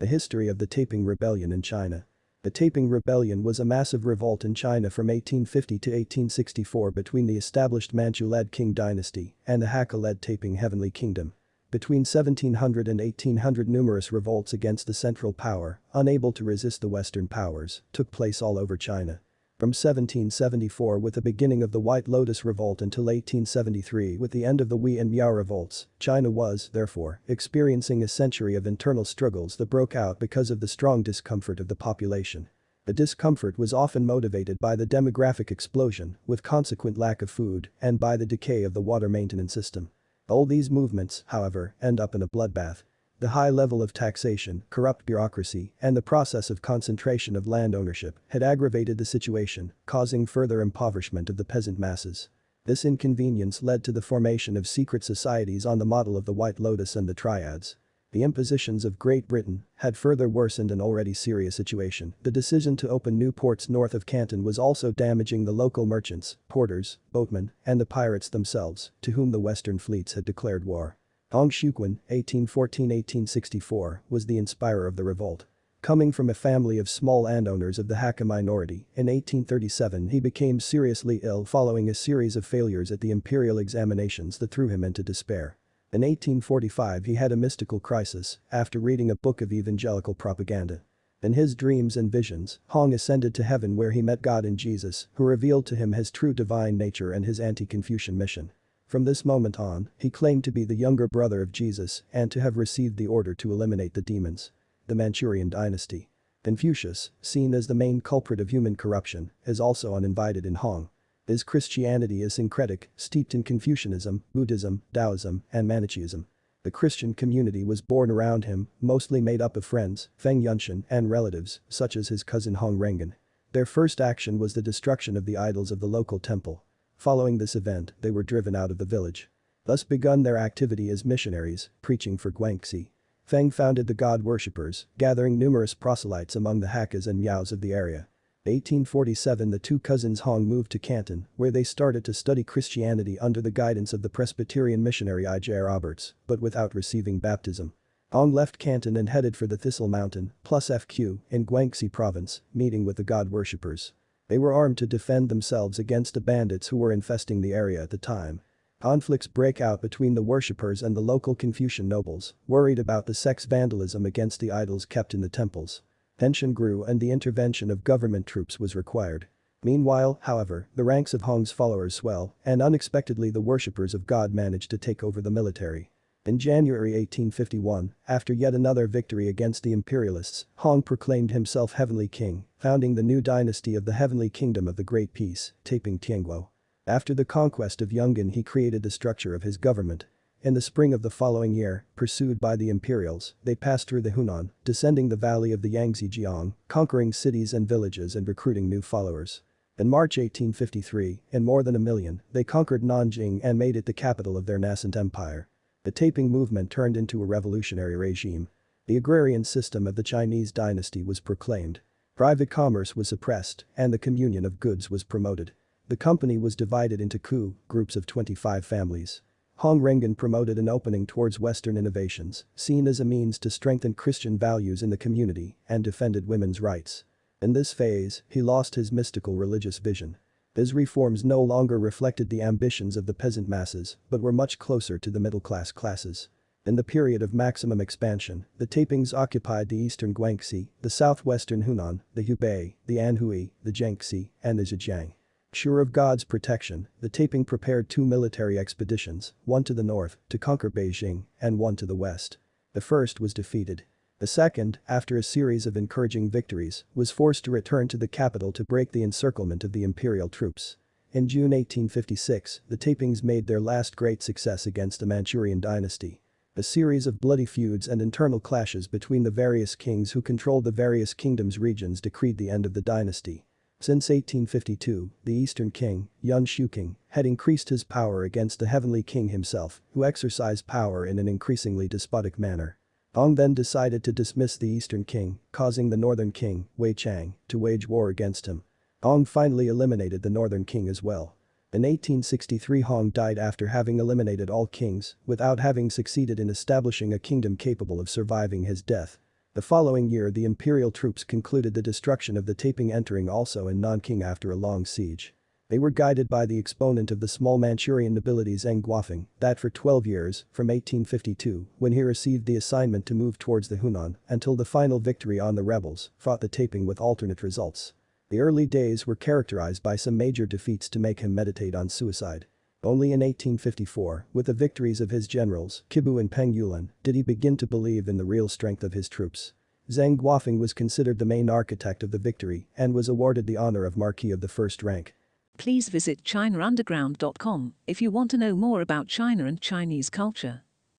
The history of the Taiping Rebellion in China. The Taiping Rebellion was a massive revolt in China from 1850 to 1864 between the established Manchu-led Qing dynasty and the Hakka-led Taiping Heavenly Kingdom. Between 1700 and 1800 numerous revolts against the central power, unable to resist the Western powers, took place all over China. From 1774 with the beginning of the White Lotus Revolt until 1873 with the end of the Wei and Miao revolts, China was, therefore, experiencing a century of internal struggles that broke out because of the strong discomfort of the population. The discomfort was often motivated by the demographic explosion, with consequent lack of food, and by the decay of the water maintenance system. All these movements, however, end up in a bloodbath. The high level of taxation, corrupt bureaucracy, and the process of concentration of land ownership had aggravated the situation, causing further impoverishment of the peasant masses. This inconvenience led to the formation of secret societies on the model of the White Lotus and the Triads. The impositions of Great Britain had further worsened an already serious situation. The decision to open new ports north of Canton was also damaging the local merchants, porters, boatmen, and the pirates themselves, to whom the Western fleets had declared war. Hong Xiuquan, 1814-1864, was the inspirer of the revolt. Coming from a family of small landowners of the Hakka minority, in 1837 he became seriously ill following a series of failures at the imperial examinations that threw him into despair. In 1845 he had a mystical crisis after reading a book of evangelical propaganda. In his dreams and visions, Hong ascended to heaven where he met God and Jesus, who revealed to him his true divine nature and his anti-Confucian mission. From this moment on, he claimed to be the younger brother of Jesus and to have received the order to eliminate the demons. The Manchurian dynasty. Confucius, seen as the main culprit of human corruption, is also uninvited in Hong. His Christianity is syncretic, steeped in Confucianism, Buddhism, Taoism, and Manichaeism. The Christian community was born around him, mostly made up of friends, Feng Yunshan, and relatives, such as his cousin Hong Rengan. Their first action was the destruction of the idols of the local temple. Following this event, they were driven out of the village. Thus begun their activity as missionaries, preaching for Guangxi. Feng founded the god worshippers, gathering numerous proselytes among the Hakkas and Miaos of the area. 1847 the two cousins Hong moved to Canton, where they started to study Christianity under the guidance of the Presbyterian missionary I.J. Roberts, but without receiving baptism. Hong left Canton and headed for the Thistle Mountain, plus FQ, in Guangxi province, meeting with the god worshippers. They were armed to defend themselves against the bandits who were infesting the area at the time. Conflicts break out between the worshippers and the local Confucian nobles, worried about the sex vandalism against the idols kept in the temples. Tension grew and the intervention of government troops was required. Meanwhile, however, the ranks of Hong's followers swell, and unexpectedly the worshippers of God manage to take over the military. In January 1851, after yet another victory against the imperialists, Hong proclaimed himself Heavenly King, founding the new dynasty of the Heavenly Kingdom of the Great Peace, Taiping Tianguo. After the conquest of Yungan he created the structure of his government. In the spring of the following year, pursued by the imperials, they passed through the Hunan, descending the valley of the Yangtze Jiang, conquering cities and villages and recruiting new followers. In March 1853, in more than a million, they conquered Nanjing and made it the capital of their nascent empire. The Taiping movement turned into a revolutionary regime. The agrarian system of the Chinese dynasty was proclaimed. Private commerce was suppressed and the communion of goods was promoted. The company was divided into ku, groups of 25 families. Hong Rengan promoted an opening towards Western innovations, seen as a means to strengthen Christian values in the community and defended women's rights. In this phase, he lost his mystical religious vision. His reforms no longer reflected the ambitions of the peasant masses, but were much closer to the middle-class classes. In the period of maximum expansion, the Taipings occupied the eastern Guangxi, the southwestern Hunan, the Hubei, the Anhui, the Jiangxi, and the Zhejiang. Sure of God's protection, the Taiping prepared two military expeditions, one to the north, to conquer Beijing, and one to the west. The first was defeated, the second, after a series of encouraging victories, was forced to return to the capital to break the encirclement of the imperial troops. In June 1856, the Taipings made their last great success against the Manchurian dynasty. A series of bloody feuds and internal clashes between the various kings who controlled the various kingdoms regions decreed the end of the dynasty. Since 1852, the Eastern King, Yang Xiuqing, had increased his power against the Heavenly King himself, who exercised power in an increasingly despotic manner. Hong then decided to dismiss the eastern king, causing the northern king, Wei Chang, to wage war against him. Hong finally eliminated the northern king as well. In 1863 Hong died after having eliminated all kings, without having succeeded in establishing a kingdom capable of surviving his death. The following year the imperial troops concluded the destruction of the Taiping entering also in Nanking after a long siege. They were guided by the exponent of the small Manchurian nobility Zeng Guofan, that for 12 years, from 1852, when he received the assignment to move towards the Hunan, until the final victory on the rebels, fought the Taiping with alternate results. The early days were characterized by some major defeats to make him meditate on suicide. Only in 1854, with the victories of his generals, Kibu and Peng Yulin, did he begin to believe in the real strength of his troops. Zeng Guofan was considered the main architect of the victory and was awarded the honor of Marquis of the First Rank. Please visit ChinaUnderground.com if you want to know more about China and Chinese culture.